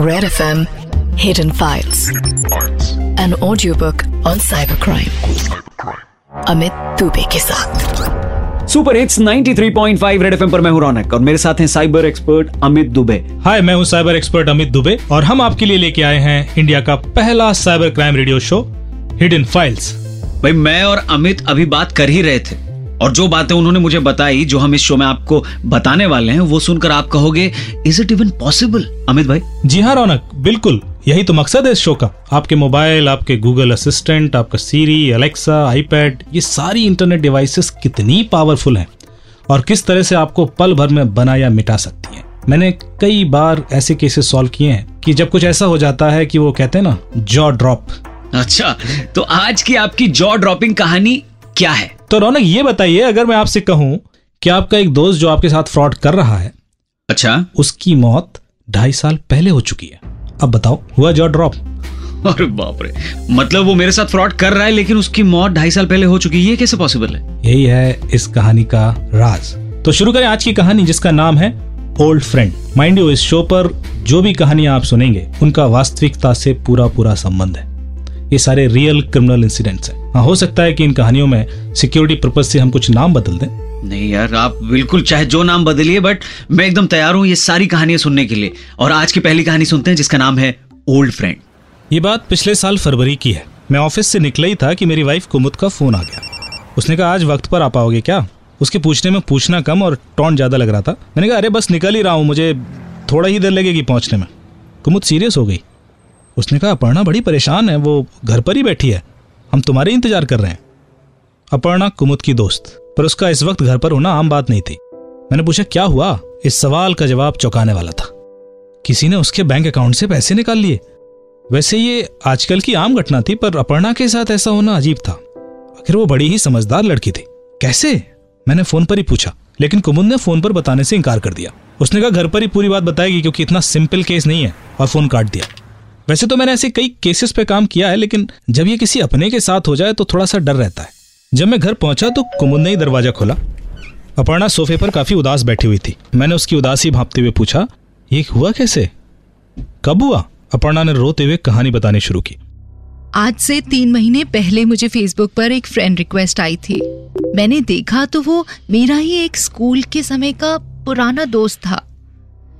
Red FM Hidden Files. An audiobook on cybercrime. Amit Dubey के साथ super hits 93.5 Red FM पर मैं हूँ रौनक और मेरे साथ हैं cyber expert Amit Dubey hi मैं हूँ साइबर एक्सपर्ट अमित दुबे और हम आपके लिए लेके आए हैं इंडिया का पहला cyber crime radio show hidden files भाई मैं और अमित अभी बात कर ही रहे थे और जो बातें उन्होंने मुझे बताई जो हम इस शो में आपको बताने वाले हैं वो सुनकर आप कहोगे is it even possible Amit भाई। जी हाँ रौनक बिल्कुल। यही तो मकसद है इस शो का। आपके मोबाइल आपके गूगल असिस्टेंट आपका सीरी अलेक्सा आईपैड ये सारी इंटरनेट डिवाइसेस कितनी पावरफुल हैं और किस तरह से आपको पल भर में बना या मिटा सकती हैं। मैंने कई बार ऐसे केसेस सॉल्व किए हैं कि जब कुछ ऐसा हो जाता है कि वो कहते हैं ना जॉ ड्रॉप अच्छा तो आज की आपकी जॉ ड्रॉपिंग कहानी क्या है? तो रौनक ये बताइए अगर मैं आपसे कहूँ कि आपका एक दोस्त जो आपके साथ फ्रॉड कर रहा है अच्छा। उसकी मौत ढाई साल पहले हो चुकी है। अब बताओ हुआ जॉ ड्रॉप अरे बाप रे मतलब वो मेरे साथ फ्रॉड कर रहा है लेकिन उसकी मौत ढाई साल पहले हो चुकी है ये कैसे पॉसिबल है? यही है इस कहानी का राज। तो शुरू करें आज की कहानी जिसका नाम है ओल्ड फ्रेंड माइंड यू इस शो पर जो भी कहानियाँ आप सुनेंगे उनका वास्तविकता से पूरा पूरा संबंध है। ये सारे रियल क्रिमिनल इंसिडेंट्स हैं। हाँ हो सकता है कि इन कहानियों में सिक्योरिटी पर्पज से हम कुछ नाम बदल दें। नहीं यार आप बिल्कुल चाहे जो नाम बदलिए बट मैं एकदम तैयार हूँ ये सारी कहानियाँ सुनने के लिए। और आज की पहली कहानी सुनते हैं जिसका नाम है ओल्ड फ्रेंड ये बात पिछले साल फरवरी की है। मैं ऑफ़िस से निकला ही था कि मेरी वाइफ कुमुद का फ़ोन आ गया। उसने कहा आज वक्त पर आ पाओगे क्या? उसके पूछने में पूछना कम और टोन ज़्यादा लग रहा था। मैंने कहा अरे बस निकल ही रहा हूँ मुझे थोड़ा ही देर लगेगी पहुँचने में। कुमुद सीरियस हो गई। उसने कहा अपर्णा बड़ी परेशान है वो घर पर ही बैठी है। हम तुम्हारे इंतज़ार कर रहे हैं। अपर्णा कुमुद की दोस्त, पर उसका इस वक्त घर पर होना आम बात नहीं थी। मैंने पूछा, क्या हुआ? इस सवाल का जवाब चौंकाने वाला था। किसी ने उसके बैंक अकाउंट से पैसे निकाल लिए। वैसे ये आजकल की आम घटना थी, पर अपर्णा के साथ ऐसा होना अजीब था। आखिर वो बड़ी ही समझदार लड़की थी। कैसे? मैंने फ़ोन पर ही पूछा, लेकिन कुमुद ने फ़ोन पर बताने से इनकार कर दिया। उसने कहा, घर पर ही पूरी बात बताएगी, क्योंकि इतना सिंपल केस नहीं है, और फ़ोन काट दिया। वैसे तो मैंने ऐसे कई केसेस पे काम किया है, लेकिन जब ये किसी अपने के साथ हो जाए तो थोड़ा सा डर रहता है। जब मैं घर पहुँचा तो कुमुद ने ही दरवाज़ा खोला। अपर्णा सोफे पर काफ़ी उदास बैठी हुई थी। मैंने उसकी उदासी भापते हुए पूछा, ये हुआ कैसे? कब हुआ? अपर्णा ने रोते हुए कहानी बतानी शुरू की। आज से तीन महीने पहले मुझे फेसबुक पर एक फ्रेंड रिक्वेस्ट आई थी। मैंने देखा तो वो मेरा ही एक स्कूल के समय का पुराना दोस्त था।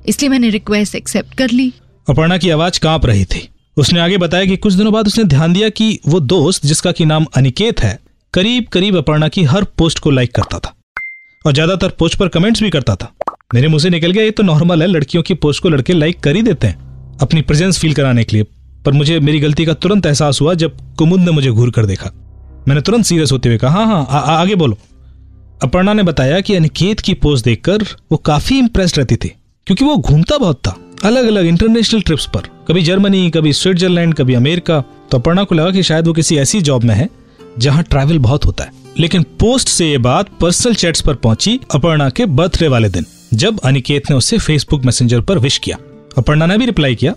इसलिए मैंने रिक्वेस्ट एक्सेप्ट कर ली। अपर्णा की आवाज़ काँप रही थी। उसने आगे बताया कि कुछ दिनों बाद उसने ध्यान दिया कि वो दोस्त, जिसका की नाम अनिकेत है करीब करीब अपर्णा की हर पोस्ट को लाइक करता था। और ज़्यादातर पोस्ट पर कमेंट्स भी करता था। मेरे मुँह से निकल गया, ये तो नॉर्मल है, लड़कियों की पोस्ट को लड़के लाइक कर ही देते हैं, अपनी प्रेजेंस फील कराने के लिए। पर मुझे, मेरी गलती का तुरंत एहसास हुआ जब कुमुद ने मुझे घूर कर देखा। मैंने तुरंत सीरियस होते हुए कहा हाँ हाँ आगे बोलो। अपर्णा ने बताया कि अनिकेत की पोस्ट देखकर वो काफ़ी इंप्रेस्ड रहती थी, क्योंकि वो घूमता बहुत था। अलग अलग इंटरनेशनल ट्रिप्स पर। कभी जर्मनी कभी स्विट्जरलैंड कभी अमेरिका तो अपर्णा को लगा कि शायद वो किसी ऐसी जॉब में है, जहाँ ट्रैवल बहुत होता है। लेकिन पोस्ट से ये बात पर्सनल चैट्स पर पहुँची अपर्णा के बर्थडे वाले दिन, जब अनिकेत ने उससे फेसबुक मैसेंजर पर विश किया। अपर्णा ने भी रिप्लाई किया,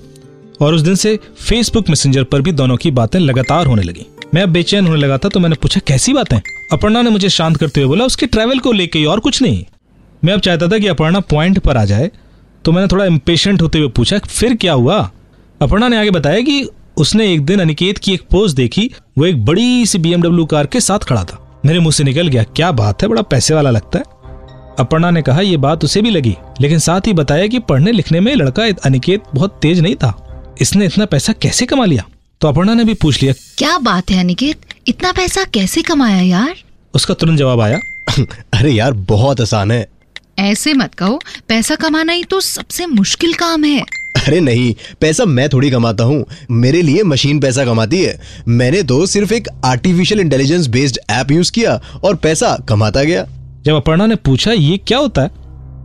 और उस दिन से फेसबुक मैसेंजर पर भी दोनों की बातें लगातार होने लगी। मैं अब बेचैन होने लगा था तो मैंने पूछा, कैसी बातें? अपर्णा ने मुझे शांत करते हुए बोला, उसके ट्रैवल को लेके और कुछ नहीं। मैं अब चाहता था कि अपर्णा पॉइंट पर आ जाए तो मैंने थोड़ा इम्पेशेंट होते हुए पूछा फिर क्या हुआ? अपर्णा ने आगे बताया कि उसने एक दिन अनिकेत की एक पोस्ट देखी वो एक बड़ी सी बीएमडब्ल्यू कार के साथ खड़ा था। मेरे मुँह से निकल गया क्या बात है बड़ा पैसे वाला लगता है। अपर्णा ने कहा यह बात उसे भी लगी लेकिन साथ ही बताया कि पढ़ने लिखने में लड़का अनिकेत बहुत तेज नहीं था। इसने इतना पैसा कैसे कमा लिया? तो अपर्णा ने भी पूछ लिया क्या बात है अनिकेत इतना पैसा कैसे कमाया यार? उसका तुरंत जवाब आया अरे यार बहुत आसान है। ऐसे मत कहो पैसा कमाना ही तो सबसे मुश्किल काम है। अरे नहीं पैसा मैं थोड़ी कमाता हूँ। मेरे लिए मशीन पैसा कमाती है। मैंने तो सिर्फ़ एक artificial intelligence based app use किया और पैसा कमाता गया। जब अपर्णा ने पूछा ये क्या होता है?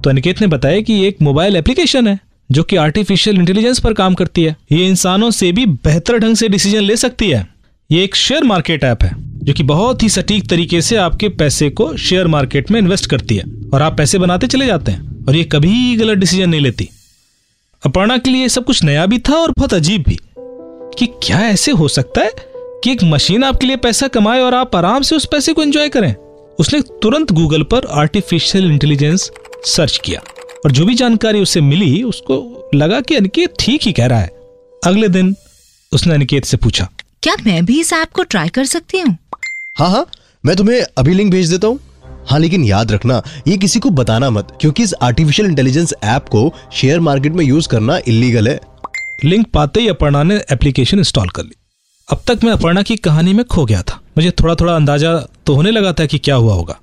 तो अनिकेत ने बताया कि एक मोबाइल एप्लीकेशन है जो कि आर्टिफिशियल इंटेलिजेंस पर काम करती है। ये इंसानों से भी बेहतर ढंग से डिसीज़न ले सकती है। ये एक शेयर मार्केट ऐप है। जो कि बहुत ही सटीक तरीके से आपके पैसे को शेयर मार्केट में इन्वेस्ट करती है। और आप पैसे बनाते चले जाते हैं, और ये कभी गलत डिसीज़न नहीं लेती। अपर्णा के लिए सब कुछ नया भी था और बहुत अजीब भी। कि क्या ऐसे हो सकता है कि एक मशीन आपके लिए पैसा कमाए और आप आराम से उस पैसे को एंजॉय करें? उसने तुरंत गूगल पर आर्टिफिशियल इंटेलिजेंस सर्च किया, और जो भी जानकारी उसे मिली, उसको लगा कि अनिकेत ठीक ही कह रहा है। अगले दिन उसने अनिकेत से पूछा, क्या मैं भी इस ऐप को ट्राई कर सकती हूँ? हाँ हाँ मैं तुम्हें अभी लिंक भेज देता हूँ। हाँ लेकिन याद रखना, ये किसी को बताना मत, क्योंकि इस आर्टिफिशियल इंटेलिजेंस ऐप को शेयर मार्केट में यूज़ करना इलीगल है। लिंक पाते ही अपर्णा ने एप्लीकेशन इंस्टॉल कर ली। अब तक मैं अपर्णा की कहानी में खो गया था। मुझे थोड़ा थोड़ा अंदाज़ा तो होने लगा था कि क्या हुआ होगा।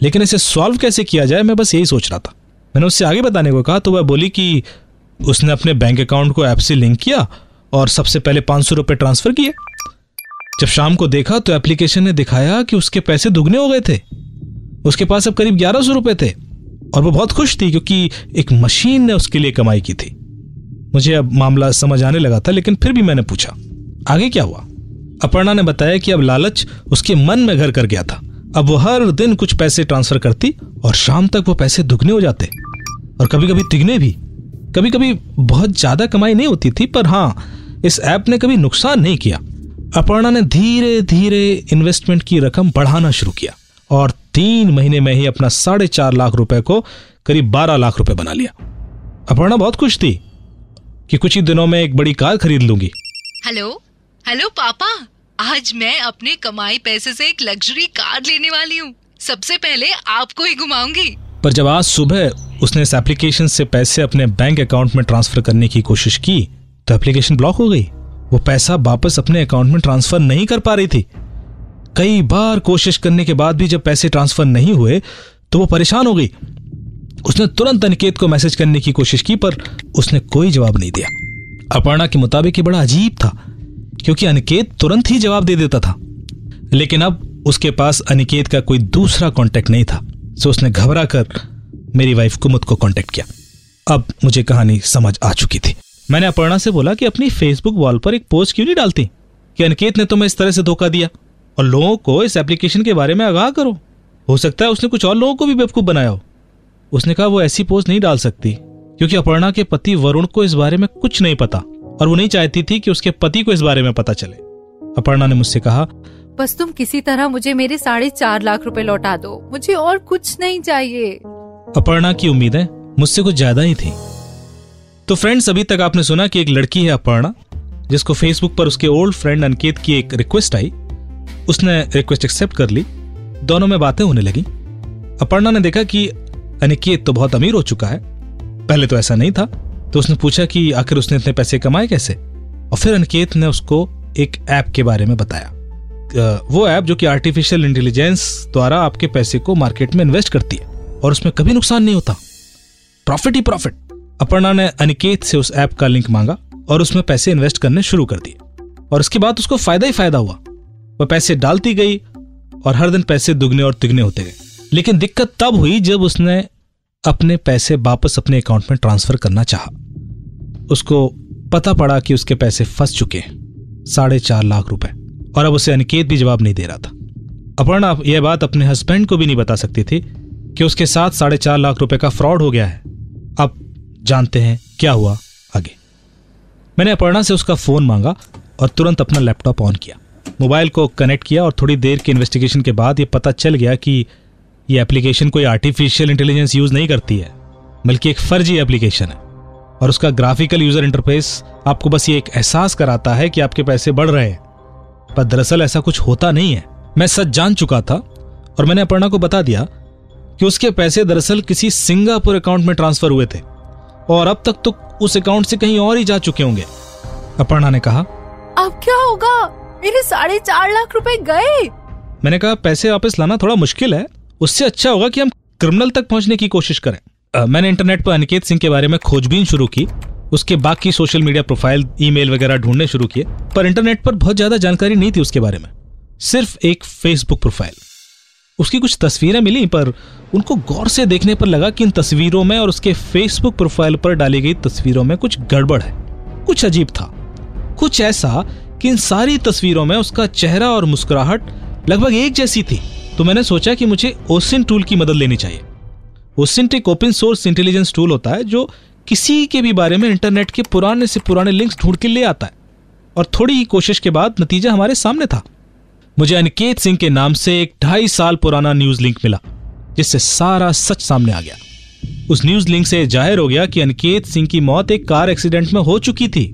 लेकिन इसे सॉल्व कैसे किया जाए, मैं बस यही सोच रहा था। मैंने उससे आगे बताने को कहा तो वह बोली कि उसने अपने बैंक अकाउंट को ऐप से लिंक किया और सबसे पहले पाँच सौ ट्रांसफ़र किए। जब शाम को देखा तो एप्लीकेशन ने दिखाया कि उसके पैसे दुगने हो गए थे। उसके पास अब करीब ग्यारह सौ रुपए थे और वो बहुत खुश थी क्योंकि एक मशीन ने उसके लिए कमाई की थी। मुझे अब मामला समझ आने लगा था, लेकिन फिर भी मैंने पूछा, आगे क्या हुआ? अपर्णा ने बताया कि अब लालच उसके मन में घर कर गया था। अब वो हर दिन कुछ पैसे ट्रांसफ़र करती और शाम तक वो पैसे दुगने हो जाते। और कभी कभी तिगने भी। कभी कभी बहुत ज़्यादा कमाई नहीं होती थी, पर हाँ इस ऐप ने कभी नुकसान नहीं किया। अपर्णा ने धीरे धीरे इन्वेस्टमेंट की रकम बढ़ाना शुरू किया और तीन महीने में ही अपना साढ़े चार लाख रुपए को करीब बारह लाख रुपए बना लिया। अपर्णा बहुत खुश थी कि कुछ ही दिनों में एक बड़ी कार खरीद लूँगी। हेलो? हेलो पापा? आज मैं अपने कमाई पैसे से एक लग्जरी कार लेने वाली हूँ। सबसे पहले आपको ही घुमाऊँगी। पर जब आज सुबह उसने इस एप्लीकेशन से पैसे अपने बैंक अकाउंट में ट्रांसफ़र करने की कोशिश की तो एप्लीकेशन ब्लॉक हो गई। वो पैसा वापस अपने अकाउंट में ट्रांसफ़र नहीं कर पा रही थी। कई बार कोशिश करने के बाद भी जब पैसे ट्रांसफ़र नहीं हुए तो वो परेशान हो गई। उसने तुरंत अनिकेत को मैसेज करने की कोशिश की, पर उसने कोई जवाब नहीं दिया। अपर्णा के मुताबिक ये बड़ा अजीब था, क्योंकि अनिकेत तुरंत ही जवाब दे देता था। लेकिन अब उसके पास अनिकेत का कोई दूसरा कांटेक्ट नहीं था सो उसने घबरा कर मेरी वाइफ कुमुद को कांटेक्ट किया। अब मुझे कहानी समझ आ चुकी थी। मैंने अपर्णा से बोला कि अपनी फेसबुक वॉल पर एक पोस्ट क्यों नहीं डालती? कि अनिकेत ने तुम्हें इस तरह से धोखा दिया। और लोगों को इस एप्लीकेशन के बारे में आगाह करो। हो सकता है उसने कुछ और लोगों को भी बेवकूफ़ बनाया हो। उसने कहा वो ऐसी पोस्ट नहीं डाल सकती क्योंकि अपर्णा के पति वरुण को इस बारे में कुछ नहीं पता और वो नहीं चाहती थी कि उसके पति को इस बारे में पता चले। अपर्णा ने मुझसे कहा बस तुम किसी तरह मुझे मेरे साढ़े चार लाख रुपए लौटा दो। मुझे और कुछ नहीं चाहिए। अपर्णा की उम्मीदें मुझसे कुछ ज़्यादा ही थी। तो फ्रेंड्स अभी तक आपने सुना कि एक लड़की है अपर्णा, जिसको फेसबुक पर उसके ओल्ड फ्रेंड अंकित की एक रिक्वेस्ट आई। उसने रिक्वेस्ट एक्सेप्ट कर ली। दोनों में बातें होने लगी। अपर्णा ने देखा कि अनिकेत तो बहुत अमीर हो चुका है। पहले तो ऐसा नहीं था। तो उसने पूछा कि आखिर उसने इतने पैसे कमाए कैसे? और फिर अनिकेत ने उसको एक ऐप के बारे में बताया। वो ऐप जो कि आर्टिफिशियल इंटेलिजेंस द्वारा आपके पैसे को मार्केट में इन्वेस्ट करती है। और उसमें कभी नुकसान नहीं होता। प्रॉफिट ही प्रॉफिट अपर्णा ने अनिकेत से उस ऐप का लिंक मांगा और उसमें पैसे इन्वेस्ट करने शुरू कर दिए। और उसके बाद उसको फ़ायदा ही फ़ायदा हुआ। वह पैसे डालती गई और हर दिन पैसे दुगने और तिगने होते गए। लेकिन दिक्कत तब हुई जब उसने अपने पैसे वापस अपने अकाउंट में ट्रांसफ़र करना चाहा। उसको पता पड़ा कि उसके पैसे फंस चुके हैं, साढ़े चार लाख रुपए। और अब उसे अनिकेत भी जवाब नहीं दे रहा था। अपर्णा, यह बात अपने हस्बैंड को भी नहीं बता सकती थी कि उसके साथ साढ़े चार लाख रुपए का फ्रॉड हो गया है। जानते हैं क्या हुआ आगे। मैंने अपर्णा से उसका फ़ोन मांगा और तुरंत अपना लैपटॉप ऑन किया। मोबाइल को कनेक्ट किया और थोड़ी देर के इन्वेस्टिगेशन के बाद ये पता चल गया कि ये एप्लीकेशन कोई आर्टिफिशियल इंटेलिजेंस यूज़ नहीं करती है, बल्कि एक फर्जी एप्लीकेशन है। और उसका ग्राफिकल यूज़र इंटरफेस आपको बस ये एक एहसास कराता है कि आपके पैसे बढ़ रहे हैं। पर दरअसल ऐसा कुछ होता नहीं है। मैं सच जान चुका था और मैंने अपर्णा को बता दिया कि उसके पैसे दरअसल किसी सिंगापुर अकाउंट में ट्रांसफ़र हुए थे। और अब तक तो उस अकाउंट से कहीं और ही जा चुके होंगे। अपर्णा ने कहा अब क्या होगा? मेरे साढ़े चार लाख रुपए गए। मैंने कहा पैसे वापस लाना थोड़ा मुश्किल है। उससे अच्छा होगा कि हम क्रिमिनल तक पहुँचने की कोशिश करें। आ, मैंने इंटरनेट पर अनिकेत सिंह के बारे में खोजबीन शुरू की। उसके बाकी सोशल मीडिया प्रोफ़ाइल ईमेल वगैरह ढूँढने शुरू किए। पर इंटरनेट पर बहुत ज़्यादा जानकारी नहीं थी उसके बारे में। सिर्फ़ एक फेसबुक प्रोफ़ाइल उसकी कुछ तस्वीरें मिली, पर उनको गौर से देखने पर लगा कि इन तस्वीरों में और उसके फेसबुक प्रोफ़ाइल पर डाली गई तस्वीरों में कुछ गड़बड़ है। कुछ अजीब था। कुछ ऐसा कि इन सारी तस्वीरों में उसका चेहरा और मुस्कुराहट लगभग एक जैसी थी। तो मैंने सोचा कि मुझे ओसिन टूल की मदद लेनी चाहिए। ओसिन एक ओपन सोर्स इंटेलिजेंस टूल होता है, जो किसी के भी बारे में इंटरनेट के पुराने से पुराने लिंक्स ढूंढ के ले आता है। और थोड़ी ही कोशिश के बाद नतीजा हमारे सामने था। मुझे अनिकेत सिंह के नाम से एक ढाई साल पुराना न्यूज़ लिंक मिला, जिससे सारा सच सामने आ गया। उस न्यूज़ लिंक से ज़ाहिर हो गया कि अनिकेत सिंह की मौत एक कार एक्सीडेंट में हो चुकी थी।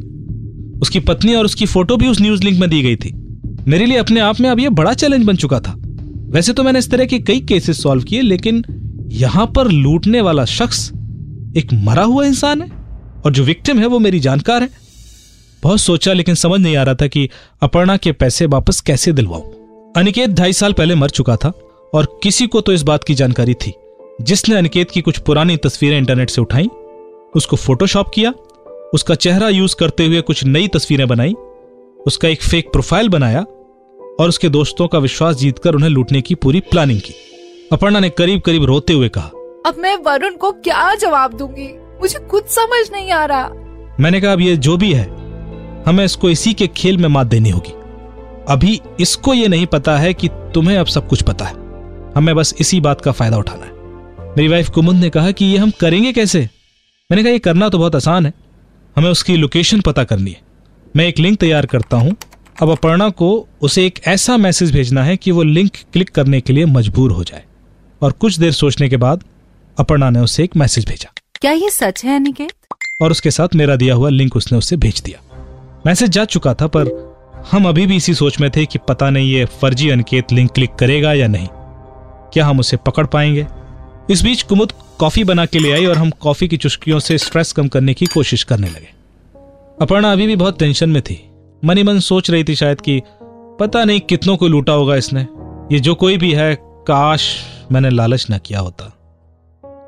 उसकी पत्नी और उसकी फ़ोटो भी उस न्यूज़ लिंक में दी गई थी। मेरे लिए अपने आप में अब यह बड़ा चैलेंज बन चुका था। वैसे तो मैंने इस तरह के कई केसेस सॉल्व किए, लेकिन यहाँ पर लूटने वाला शख्स एक मरा हुआ इंसान है, और जो विक्टिम है वो मेरी जानकार है। बहुत सोचा लेकिन समझ नहीं आ रहा था कि अपर्णा के पैसे वापस कैसे दिलवाऊं। अनिकेत ढाई साल पहले मर चुका था और किसी को तो इस बात की जानकारी थी। जिसने अनिकेत की कुछ पुरानी तस्वीरें इंटरनेट से उठाई उसको फोटोशॉप किया उसका चेहरा यूज़ करते हुए कुछ नई तस्वीरें बनाई उसका एक फेक प्रोफ़ाइल बनाया और उसके दोस्तों का विश्वास जीतकर उन्हें लूटने की पूरी प्लानिंग की। अपर्णा ने करीब करीब रोते हुए कहा अब मैं वरुण को क्या जवाब दूँगी? मुझे कुछ समझ नहीं आ रहा। मैंने कहा अब ये जो भी है हमें इसको इसी के खेल में मात देनी होगी। अभी इसको ये नहीं पता है कि तुम्हें अब सब कुछ पता है। हमें बस इसी बात का फ़ायदा उठाना है। मेरी वाइफ कुमुद ने कहा कि ये हम करेंगे कैसे? मैंने कहा ये करना तो बहुत आसान है। हमें उसकी लोकेशन पता करनी है। मैं एक लिंक तैयार करता हूँ। अब अपर्णा को उसे एक ऐसा मैसेज भेजना है कि वो लिंक क्लिक करने के लिए मजबूर हो जाए। और कुछ देर सोचने के बाद अपर्णा ने उसे एक मैसेज भेजा। क्या ये सच है अनिकेत? और उसके साथ मेरा दिया हुआ लिंक उसने उसे भेज दिया। मैसेज जा चुका था, पर हम अभी भी इसी सोच में थे कि पता नहीं ये फर्जी अनिकेत लिंक क्लिक करेगा या नहीं। क्या हम उसे पकड़ पाएँगे? इस बीच कुमुद कॉफ़ी बना के ले आई और हम कॉफ़ी की चुस्कियों से स्ट्रेस कम करने की कोशिश करने लगे। अपर्णा अभी भी बहुत टेंशन में थी। मनी मन सोच रही थी शायद कि पता नहीं कितनों को लूटा होगा इसने। ये जो कोई भी है, काश मैंने लालच न किया होता।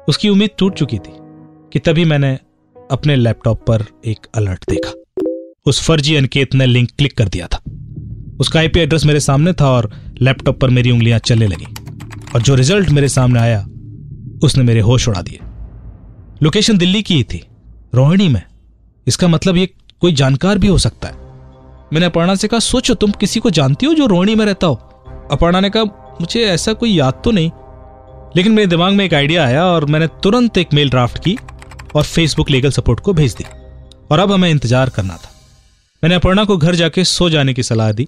उसकी उम्मीद टूट चुकी थी कि तभी मैंने अपने लैपटॉप पर एक अलर्ट देखा। उस फर्जी अनकेत ने लिंक क्लिक कर दिया था। उसका आईपी एड्रेस मेरे सामने था और लैपटॉप पर मेरी उंगलियाँ चलने लगी। और जो रिज़ल्ट मेरे सामने आया, उसने मेरे होश उड़ा दिए। लोकेशन दिल्ली की ही थी, रोहिणी में। इसका मतलब ये कोई जानकार भी हो सकता है। मैंने अपर्णा से कहा, सोचो, तुम किसी को जानती हो जो रोहिणी में रहता हो? अपर्णा ने कहा, मुझे ऐसा कोई याद तो नहीं। लेकिन मेरे दिमाग में एक आइडिया आया और मैंने तुरंत एक मेल ड्राफ्ट की और फेसबुक लीगल सपोर्ट को भेज दी। और अब हमें इंतज़ार करना था। मैंने अपर्णा को घर जाके सो जाने की सलाह दी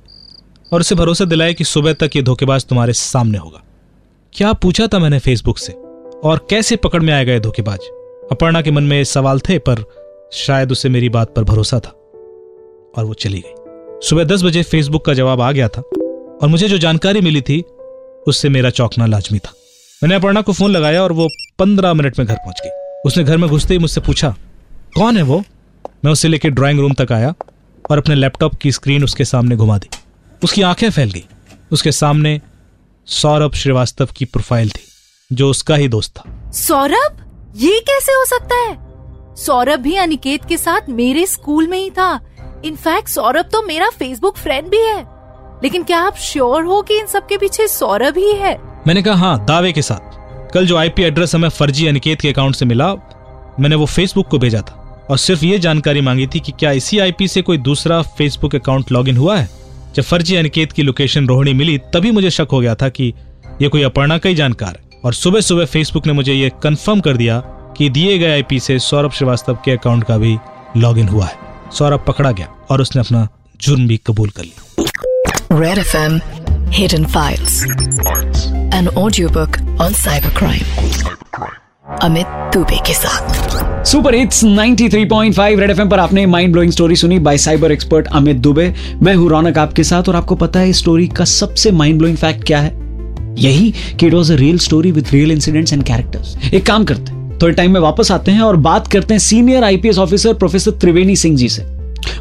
और उसे भरोसा दिलाया कि सुबह तक ये धोखेबाज तुम्हारे सामने होगा। क्या पूछा था मैंने फेसबुक से? और कैसे पकड़ में आएगा ये धोखेबाज? अपर्णा के मन में सवाल थे, पर शायद उसे मेरी बात पर भरोसा था और वो चली गई। सुबह दस बजे फेसबुक का जवाब आ गया था और मुझे जो जानकारी मिली थी, उससे मेरा चौंकना लाजमी था। मैंने अपर्णा को फ़ोन लगाया और वो पंद्रह मिनट में घर पहुँच गई। उसने घर में घुसते ही मुझसे पूछा, कौन है वो? मैं उसे लेकर ड्राइंग रूम तक आया और अपने लैपटॉप की स्क्रीन उसके सामने घुमा दी। उसकी आँखें फैल गई। उसके सामने सौरभ श्रीवास्तव की प्रोफ़ाइल थी जो उसका ही दोस्त था। सौरभ? ये कैसे हो सकता है? सौरभ भी अनिकेत के साथ मेरे स्कूल में ही था। इनफैक्ट सौरभ तो मेरा फेसबुक फ्रेंड भी है। लेकिन क्या आप श्योर हो कि इन सब के पीछे सौरभ ही है? मैंने कहा हाँ दावे के साथ। कल जो आईपी एड्रेस हमें फर्जी अनिकेत के अकाउंट से मिला मैंने वो फेसबुक को भेजा था। और सिर्फ़ ये जानकारी मांगी थी कि क्या इसी आईपी से कोई दूसरा फेसबुक अकाउंट लॉगिन हुआ है? जब फर्जी अनिकेत की लोकेशन रोहिणी मिली तभी मुझे शक हो गया था कि ये कोई अपर्णा का ही जानकार है। और सुबह सुबह फेसबुक ने मुझे ये कंफर्म कर दिया कि दिए गए आईपी से सौरभ श्रीवास्तव के अकाउंट का भी लॉगिन हुआ है। सौरभ पकड़ा गया और उसने अपना जुर्म भी कबूल कर लिया। Red FM Hidden Files. An audiobook on cybercrime. Amit Dubey के साथ। सुपर हिट्स 93.5 रेड एफएम पर आपने माइंड ब्लोइंग स्टोरी सुनी by cyber expert Amit Dubey. मैं हूँ रौनक आपके साथ और आपको पता है इस स्टोरी का सबसे माइंड ब्लोइंग फैक्ट क्या है? यही कि it was a real story with real incidents and characters एक काम करते हैं, थोड़े टाइम में वापस आते हैं और बात करते हैं senior IPS officer professor Triveni Singh ji से।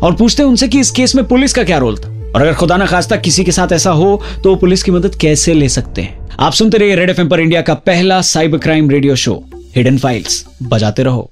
और पूछते हैं उनसे कि इस केस में पुलिस का क्या रोल था? और अगर खुदा ना खास्ता किसी के साथ ऐसा हो तो वो पुलिस की मदद कैसे ले सकते हैं? आप सुनते रहिए रेड एफएम पर इंडिया का पहला cyber crime radio show hidden files बजाते रहो।